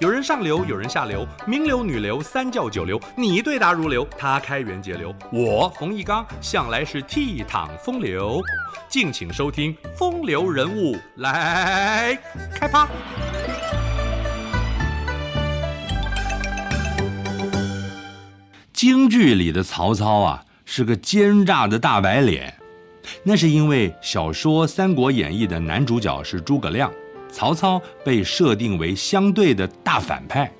有人上流，有人下流，名流、女流、三教九流，你对答如流，他开源节流，我冯一刚向来是倜傥风流。敬请收听《风流人物》来开趴。京剧里的曹操啊，是个奸诈的大白脸，那是因为小说《三国演义》的男主角是诸葛亮。曹操被设定为相对的大反派。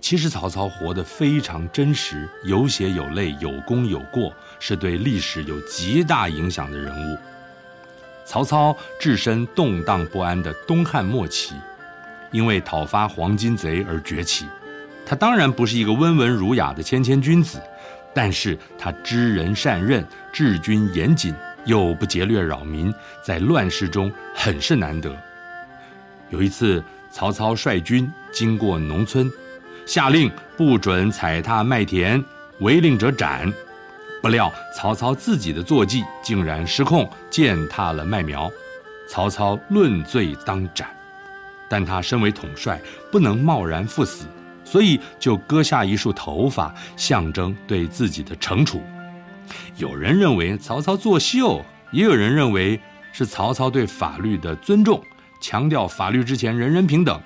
其实曹操活得非常真实，有血有泪，有功有过，是对历史有极大影响的人物。曹操置身动荡不安的东汉末期，因为讨伐黄巾贼而崛起。他当然不是一个温文儒雅的谦谦君子，但是他知人善任，治军严谨，又不劫掠扰民，在乱世中很是难得。有一次，曹操率军经过农村，下令不准踩踏麦田，违令者斩。不料曹操自己的坐骑竟然失控，践踏了麦苗，曹操论罪当斩。但他身为统帅，不能贸然赴死，所以就割下一束头发，象征对自己的惩处。有人认为曹操作秀，也有人认为是曹操对法律的尊重。强调法律之前人人平等。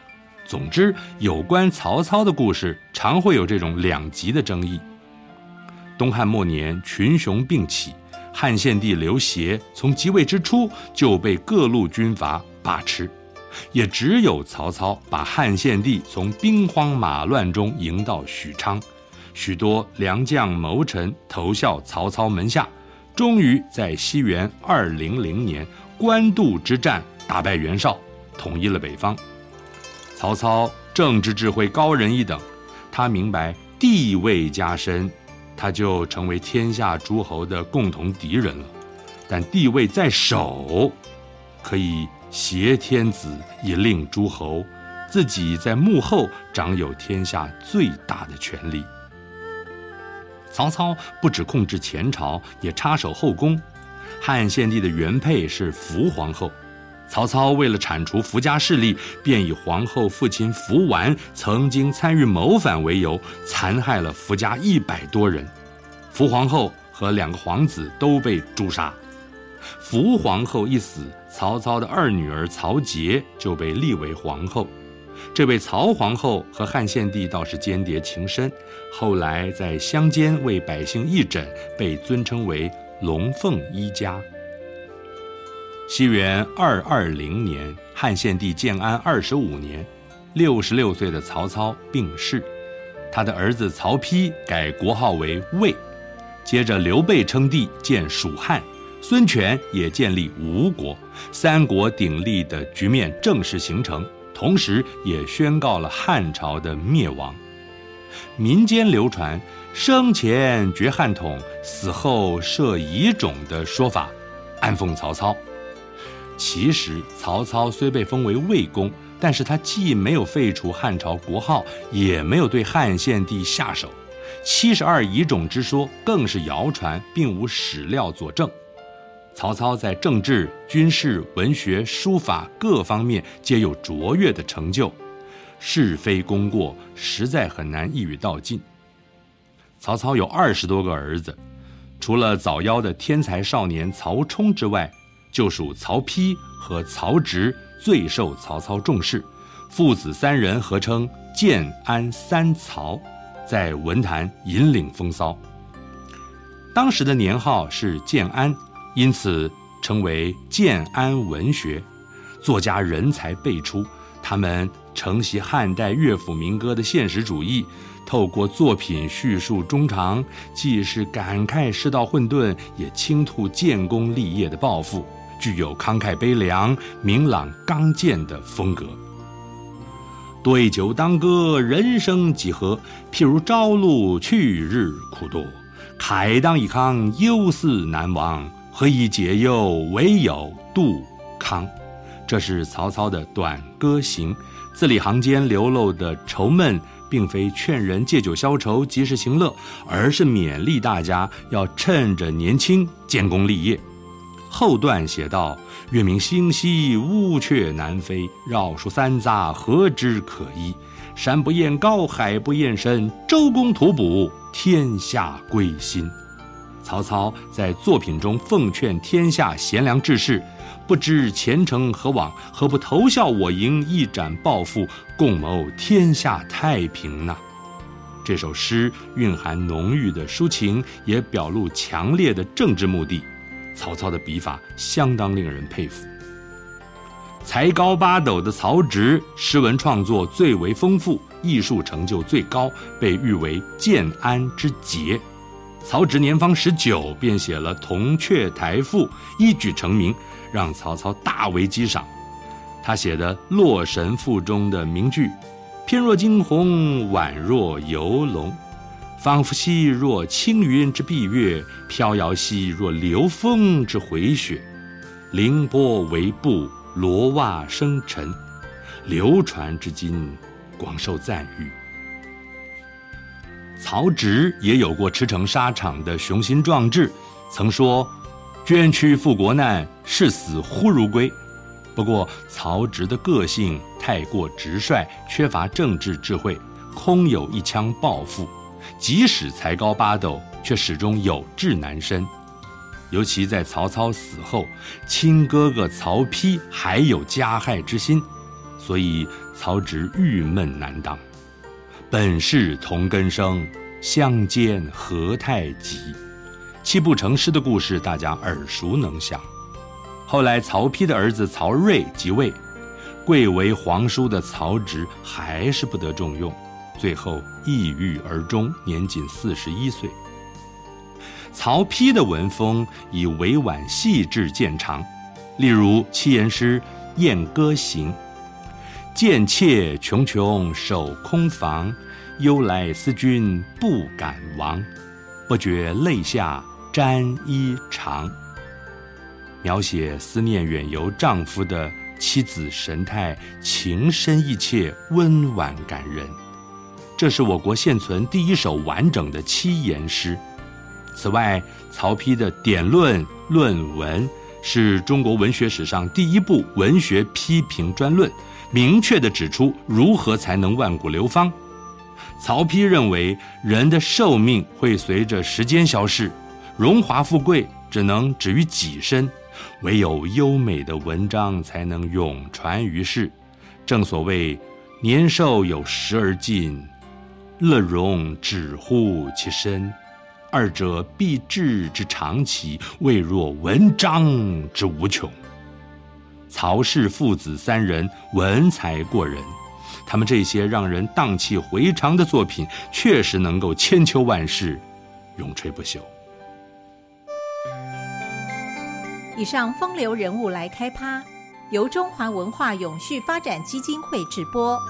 总之，有关曹操的故事常会有这种两极的争议。东汉末年，群雄并起，汉献帝刘协从即位之初就被各路军阀把持，也只有曹操把汉献帝从兵荒马乱中迎到许昌，许多良将谋臣投效曹操门下，终于在西元二零零年官渡之战打败袁绍。统一了北方，曹操政治智慧高人一等，他明白地位加深，他就成为天下诸侯的共同敌人了。但地位在手，可以挟天子以令诸侯，自己在幕后掌有天下最大的权力。曹操不止控制前朝，也插手后宫。汉献帝的原配是伏皇后。曹操为了铲除伏家势力，便以皇后父亲伏完曾经参与谋反为由，残害了伏家一百多人。伏皇后和两个皇子都被诛杀。伏皇后一死，曹操的二女儿曹节就被立为皇后。这位曹皇后和汉献帝倒是鶼鰈情深，后来在乡间为百姓义诊，被尊称为龙凤一家。西元二二零年，汉献帝建安二十五年，六十六岁的曹操病逝，他的儿子曹丕改国号为魏，接着刘备称帝建蜀汉，孙权也建立吴国，三国鼎立的局面正式形成，同时也宣告了汉朝的灭亡。民间流传生前绝汉统，死后设遗种的说法，暗讽曹操。其实曹操虽被封为魏公，但是他既没有废除汉朝国号，也没有对汉献帝下手。七十二乙种之说更是谣传，并无史料佐证。曹操在政治、军事、文学、书法各方面皆有卓越的成就是非功过实在很难一语道尽。曹操有二十多个儿子，除了早夭的天才少年曹冲之外。就属曹丕和曹植最受曹操重视，父子三人合称建安三曹，在文坛引领风骚。当时的年号是建安，因此称为建安文学。作家人才辈出，他们承袭汉代乐府民歌的现实主义，透过作品叙述衷肠，既是感慨世道混沌，也倾吐建功立业的抱负。具有慷慨悲凉、明朗刚健的风格。对酒当歌，人生几何？譬如朝露，去日苦多。慨当以慷，忧思难忘。何以解忧？唯有杜康。这是曹操的短歌行，字里行间流露的愁闷，并非劝人借酒消愁、及时行乐，而是勉励大家要趁着年轻建功立业。后段写道：“月明星稀，乌鹊南飞。绕树三匝，何枝可依？山不厌高，海不厌深。周公吐哺，天下归心。”曹操在作品中奉劝天下贤良志士，不知前程何往，何不投效我营，一展抱负，共谋天下太平呢？这首诗蕴含浓郁的抒情，也表露强烈的政治目的。曹操的笔法相当令人佩服。才高八斗的曹植，诗文创作最为丰富，艺术成就最高，被誉为建安之杰。曹植年方十九，便写了《铜雀台赋》，一举成名，让曹操大为激赏。他写的《洛神赋》中的名句：“翩若惊鸿，宛若游龙，仿佛兮若轻云之蔽月，飘摇兮若流风之回雪。凌波微步，罗袜生尘，流传至今，广受赞誉。”曹植也有过驰骋沙场的雄心壮志，曾说：“捐躯赴国难，视死忽如归。”不过，曹植的个性太过直率，缺乏政治智慧，空有一腔抱负，即使才高八斗，却始终有志难伸。尤其在曹操死后，亲哥哥曹丕还有加害之心，所以曹植郁闷难当。本是同根生，相煎何太急。泣不成诗的故事，大家耳熟能详。后来曹丕的儿子曹叡即位，贵为皇叔的曹植还是不得重用，最后抑郁而终，年仅四十一岁。曹丕的文风以委婉细致见长，例如七言诗《燕歌行》。贱妾穷穷守空房，忧来思君不敢忘。不觉泪下沾衣裳。描写思念远游丈夫的妻子神态情深意切、温婉感人。这是我国现存第一首完整的七言诗。此外，曹丕的《典论》论文是中国文学史上第一部文学批评专论。明确地指出如何才能万古流芳。曹丕认为，人的寿命会随着时间消逝，荣华富贵只能止于己身，唯有优美的文章才能永传于世。正所谓“年寿有时而尽，乐融止乎其身”，二者必至之长期，未若文章之无穷。曹氏父子三人文采过人，他们这些让人荡气回肠的作品，确实能够千秋万世，永垂不朽。以上风流人物来开趴，由中华文化永续发展基金会直播。